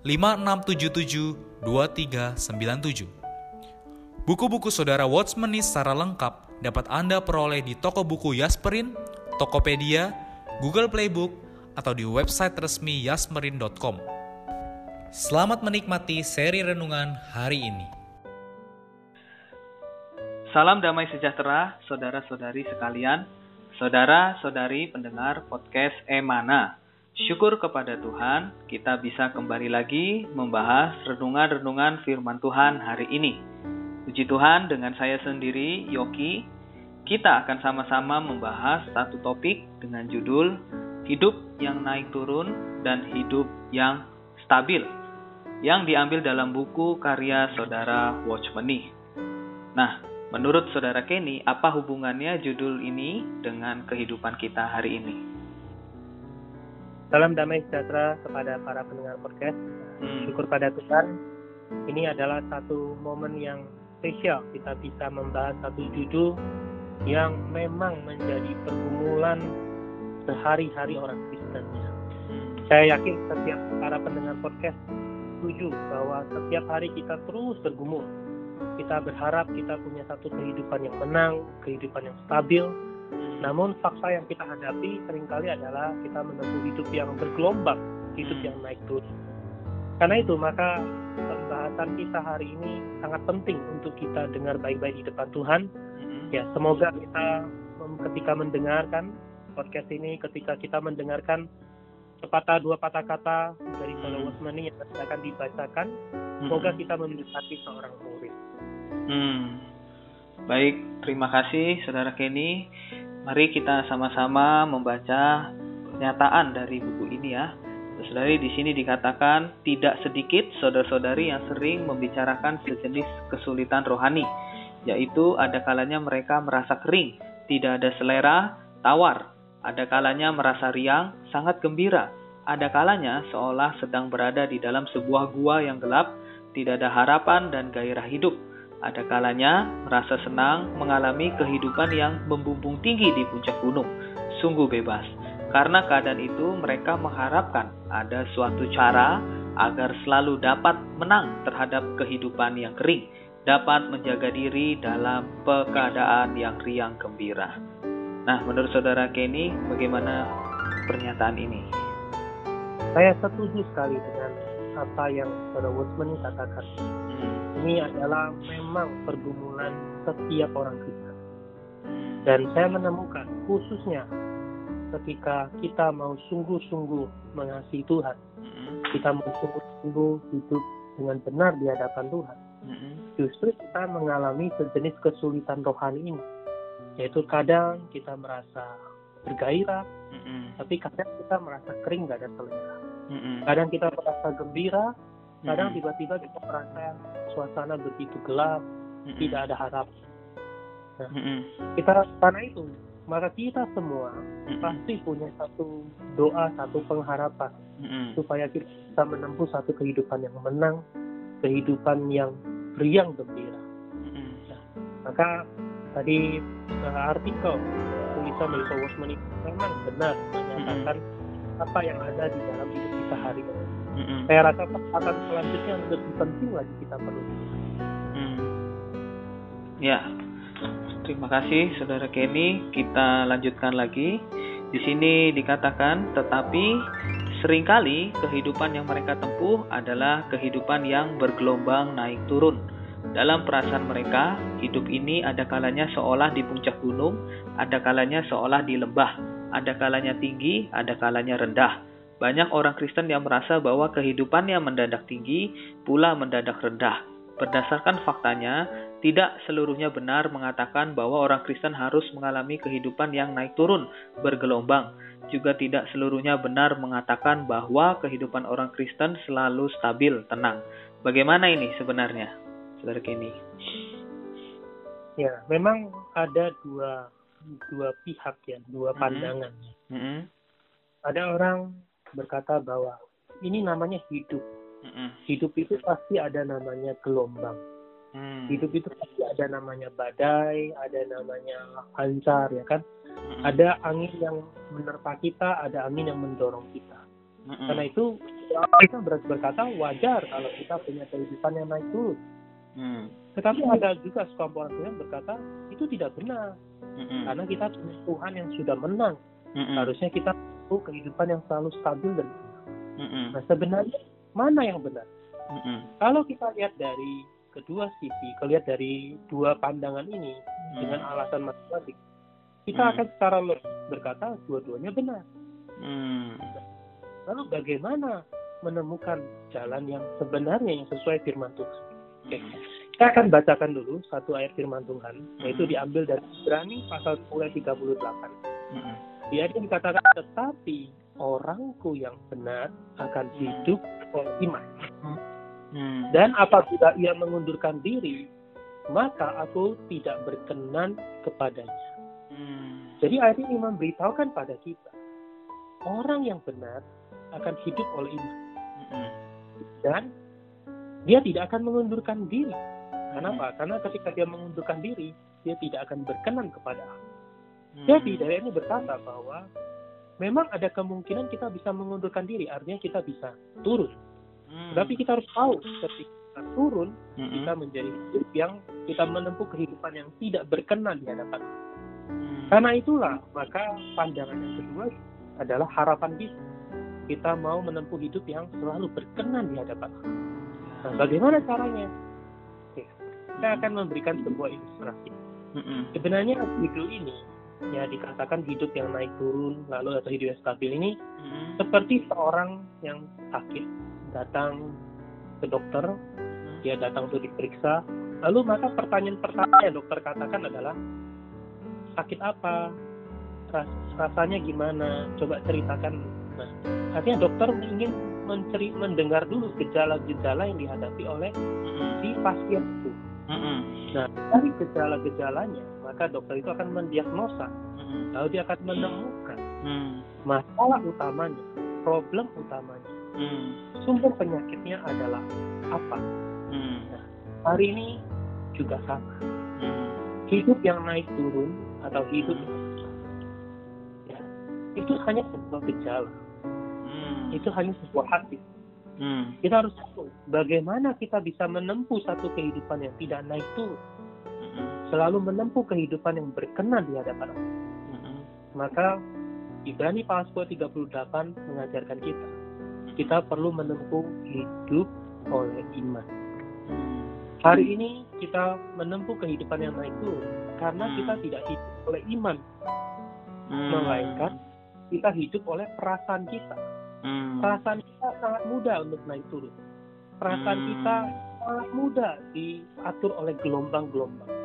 5677 2397. Buku-buku saudara Watchmeni secara lengkap dapat Anda peroleh di toko buku Yasmerin, Tokopedia, Google Playbook, atau di website resmi yasmerin.com. Selamat menikmati seri renungan hari ini. Salam damai sejahtera, saudara-saudari sekalian, saudara-saudari pendengar podcast Emana. Syukur kepada Tuhan, kita bisa kembali lagi membahas renungan-renungan firman Tuhan hari ini. Puji Tuhan, dengan saya sendiri, Yoki, kita akan sama-sama membahas satu topik dengan judul Hidup yang naik turun dan hidup yang stabil, yang diambil dalam buku karya saudara Watchmeni. Nah, Menurut saudara Kenny, apa hubungannya judul ini dengan kehidupan kita hari ini? Salam damai sejahtera kepada para pendengar podcast. Hmm. Syukur pada Tuhan, ini adalah satu momen yang spesial. Kita bisa membahas satu judul yang memang menjadi pergumulan sehari-hari orang Kristen. Saya yakin setiap para pendengar podcast setuju bahwa setiap hari kita terus bergumul kita berharap kita punya satu kehidupan yang menang, kehidupan yang stabil. Namun fakta yang kita hadapi sering kali adalah kita menempuh hidup yang bergelombang, hidup yang naik turun. Karena itu maka pembahasan kita hari ini sangat penting untuk kita dengar baik-baik di depan Tuhan. Ya, semoga kita ketika mendengarkan podcast ini, ketika kita mendengarkan sepatah dua patah kata dari Saudara Wasmani yang akan dibacakan, semoga kita memiliki seorang murid. Hmm. Baik, terima kasih Saudara Kenny. Mari kita sama-sama membaca pernyataan dari buku ini ya. Saudari di sini dikatakan tidak sedikit saudara-saudari yang sering membicarakan sejenis kesulitan rohani, yaitu ada kalanya mereka merasa kering, tidak ada selera, tawar, ada kalanya merasa riang, sangat gembira, ada kalanya seolah sedang berada di dalam sebuah gua yang gelap, tidak ada harapan dan gairah hidup. Ada kalanya merasa senang mengalami kehidupan yang membumbung tinggi di puncak gunung, sungguh bebas. Karena keadaan itu mereka mengharapkan ada suatu cara agar selalu dapat menang terhadap kehidupan yang kering, dapat menjaga diri dalam keadaan yang riang gembira. Nah, menurut saudara Kenny, bagaimana pernyataan ini? Saya setuju sekali dengan apa yang saudara Woodman katakan. Ini adalah memang pergumulan setiap orang Kristen. Dan saya menemukan khususnya ketika kita mau sungguh-sungguh mengasihi Tuhan, kita mau sungguh-sungguh hidup dengan benar di hadapan Tuhan, justru kita mengalami sejenis kesulitan rohani ini, yaitu kadang kita merasa bergairah, tapi kadang kita merasa kering gak ada selera. Kadang kita merasa gembira, kadang tiba-tiba kita merasa suasana begitu gelap mm-hmm. tidak ada harap nah, mm-hmm. kita karena itu maka kita semua mm-hmm. pasti punya satu doa satu pengharapan mm-hmm. supaya kita bisa menempuh satu kehidupan yang menang kehidupan yang riang gembira mm-hmm. nah, maka tadi uh, artikel tulisan dari Paulus memang benar menyatakan mm-hmm. apa yang ada di dalam hidup kita hari ini Mm-hmm. Saya rasa kesempatan selanjutnya lebih penting lagi kita perlu. Mm. Ya, terima kasih Saudara Kenny. Kita lanjutkan lagi. Di sini dikatakan, tetapi sering kali kehidupan yang mereka tempuh adalah kehidupan yang bergelombang naik turun. Dalam perasaan mereka, hidup ini ada kalanya seolah di puncak gunung, ada kalanya seolah di lembah, ada kalanya tinggi, ada kalanya rendah. Banyak orang Kristen yang merasa bahwa kehidupannya mendadak tinggi, pula mendadak rendah. Berdasarkan faktanya, tidak seluruhnya benar mengatakan bahwa orang Kristen harus mengalami kehidupan yang naik turun, bergelombang. Juga tidak seluruhnya benar mengatakan bahwa kehidupan orang Kristen selalu stabil, tenang. Bagaimana ini sebenarnya, saudara Kenny? Ya, memang ada dua dua pihak ya, dua mm-hmm. pandangan. Mm -hmm. Ada orang berkata bahwa ini namanya hidup. Mm -hmm. Hidup itu pasti ada namanya gelombang Hmm. Hidup itu pasti ada namanya badai, ada namanya lancar ya kan. Hmm. Ada angin yang menerpa kita, ada angin yang mendorong kita. Hmm. Karena itu kita berat berkata wajar kalau kita punya kehidupan yang naik turun. Hmm. Tetapi ada juga sekelompok orang yang berkata itu tidak benar. Hmm. Karena kita punya Tuhan yang sudah menang. Hmm. Harusnya kita tahu kehidupan yang selalu stabil dan menang. Hmm. Nah sebenarnya mana yang benar? Hmm. Kalau kita lihat dari kedua sisi, kelihat dari dua pandangan ini hmm. dengan alasan matematik, kita hmm. akan secara logis berkata dua-duanya benar. Hmm. Lalu bagaimana menemukan jalan yang sebenarnya yang sesuai firman Tuhan? Oke. Hmm. Kita akan bacakan dulu satu ayat firman Tuhan, yaitu diambil dari Ibrani pasal 10 38. Hmm. Yang dikatakan, tetapi orangku yang benar akan hmm. hidup oleh iman. Hmm. Hmm. Dan apabila ia mengundurkan diri, maka aku tidak berkenan kepadanya. Hmm. Jadi ayat ini memberitahukan pada kita, orang yang benar akan hidup oleh iman. Hmm. Dan dia tidak akan mengundurkan diri. Kenapa? Hmm. Karena ketika dia mengundurkan diri, dia tidak akan berkenan kepada Allah. Hmm. Jadi dari ini berkata bahwa memang ada kemungkinan kita bisa mengundurkan diri, artinya kita bisa turun Hmm. Tapi kita harus tahu ketika kita turun, hmm. kita menjadi hidup yang kita menempuh kehidupan yang tidak berkenan di hadapan. Hmm. Karena itulah maka pandangan yang kedua adalah harapan kita. Kita mau menempuh hidup yang selalu berkenan di hadapan. Nah, bagaimana caranya? Oke, saya akan memberikan sebuah ilustrasi. Hmm. Sebenarnya hidup ini ya dikatakan hidup yang naik turun lalu atau hidup yang stabil ini hmm. seperti seorang yang sakit datang ke dokter, hmm. dia datang untuk diperiksa. Lalu maka pertanyaan pertama yang dokter katakan adalah sakit apa, Ras rasanya gimana, coba ceritakan. Nah, artinya dokter ingin menceri mendengar dulu gejala-gejala yang dihadapi oleh hmm. si pasien itu. Hmm. Nah, dari gejala-gejalanya, maka dokter itu akan mendiagnosa, lalu dia akan menemukan masalah utamanya, problem utamanya. Hmm sumber penyakitnya adalah apa. Hmm. Nah, hari ini juga sama. Hmm. Hidup yang naik turun atau hidup hmm. ya, itu hanya sebuah gejala. Hmm. Itu hanya sebuah hati. Hmm. Kita harus tahu bagaimana kita bisa menempuh satu kehidupan yang tidak naik turun. Selalu menempuh kehidupan yang berkenan di hadapan Allah. Maka Ibrani pasal 38 mengajarkan kita kita perlu menempuh hidup oleh iman. Hari ini kita menempuh kehidupan yang naik turun karena hmm. kita tidak hidup oleh iman, hmm. melainkan kita hidup oleh perasaan kita. Hmm. Perasaan kita sangat mudah untuk naik turun. Perasaan kita sangat mudah diatur oleh gelombang-gelombang.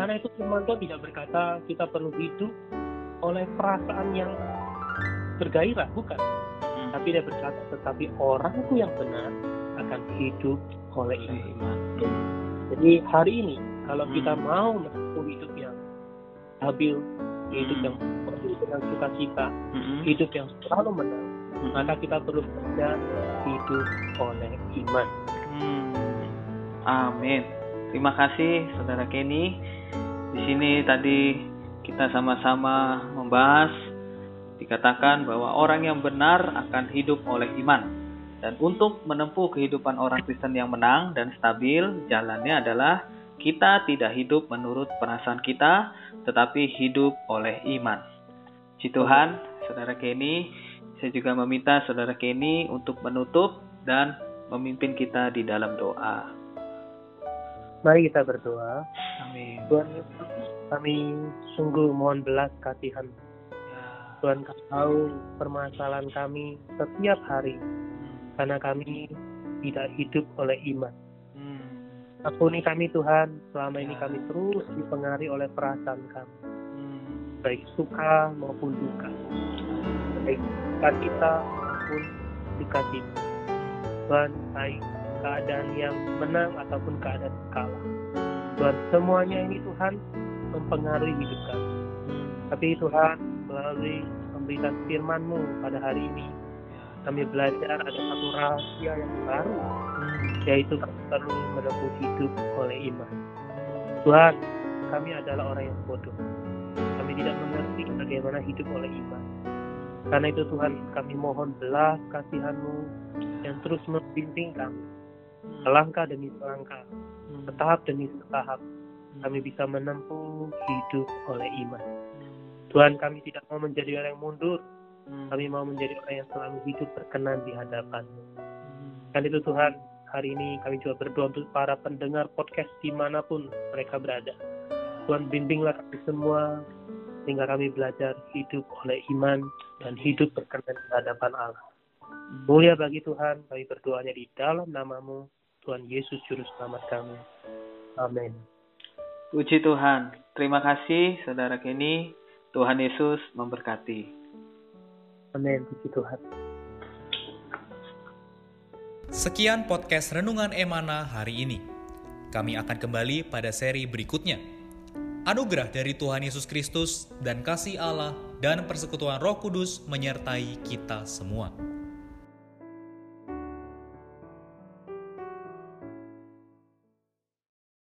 Hmm. Karena itu firman Tuhan tidak berkata kita perlu hidup oleh perasaan yang bergairah, bukan tapi dia berkata, tetapi orangku yang benar akan hidup oleh iman. Jadi hari ini, kalau hmm. kita mau menempuh hidup yang stabil, hidup hmm. yang penuh dengan sukacita, hmm. hidup yang selalu menang, hmm. maka kita perlu belajar hidup oleh iman. Hmm. Amin. Terima kasih, Saudara Kenny. Di sini tadi kita sama-sama membahas dikatakan bahwa orang yang benar akan hidup oleh iman. Dan untuk menempuh kehidupan orang Kristen yang menang dan stabil, jalannya adalah kita tidak hidup menurut perasaan kita, tetapi hidup oleh iman. Ci Tuhan, Saudara Kenny, Saya juga meminta saudara Kenny untuk menutup dan memimpin kita di dalam doa. Mari kita berdoa. Amin. Tuhan kami sungguh mohon belas kasihan. Ya. Tuhan kau tahu permasalahan kami setiap hari Hmm. karena kami tidak hidup oleh iman. Hmm. Ampuni kami Tuhan, selama ini Ya. kami terus dipengaruhi oleh perasaan kami, Hmm. baik suka maupun duka, baik suka kita maupun duka kita. Tuhan, baik keadaan yang menang ataupun keadaan kalah. Tuhan, semuanya ini Tuhan mempengaruhi hidup kami. Tapi Tuhan, melalui pemberitaan firman-Mu pada hari ini, kami belajar ada satu rahasia yang baru, yaitu kami perlu menempuh hidup oleh iman. Tuhan, kami adalah orang yang bodoh. Kami tidak mengerti bagaimana hidup oleh iman. Karena itu Tuhan, kami mohon belas kasihan-Mu yang terus membimbing kami. Selangkah demi selangkah, setahap demi setahap, kami bisa menempuh hidup oleh iman. Tuhan, kami tidak mau menjadi orang yang mundur. Kami mau menjadi orang yang selalu hidup berkenan di hadapan-Mu. Dan itu Tuhan, hari ini kami juga berdoa untuk para pendengar podcast di mana pun mereka berada. Tuhan bimbinglah kami semua sehingga kami belajar hidup oleh iman dan hidup berkenan di hadapan Allah. Mulia bagi Tuhan, kami berdoanya di dalam namamu, Tuhan Yesus Juru Selamat kami. Amin. Puji Tuhan. Terima kasih Saudara Kenny. Tuhan Yesus memberkati. Amin, puji Tuhan. Sekian podcast Renungan Emana hari ini. Kami akan kembali pada seri berikutnya. Anugerah dari Tuhan Yesus Kristus dan kasih Allah dan persekutuan Roh Kudus menyertai kita semua.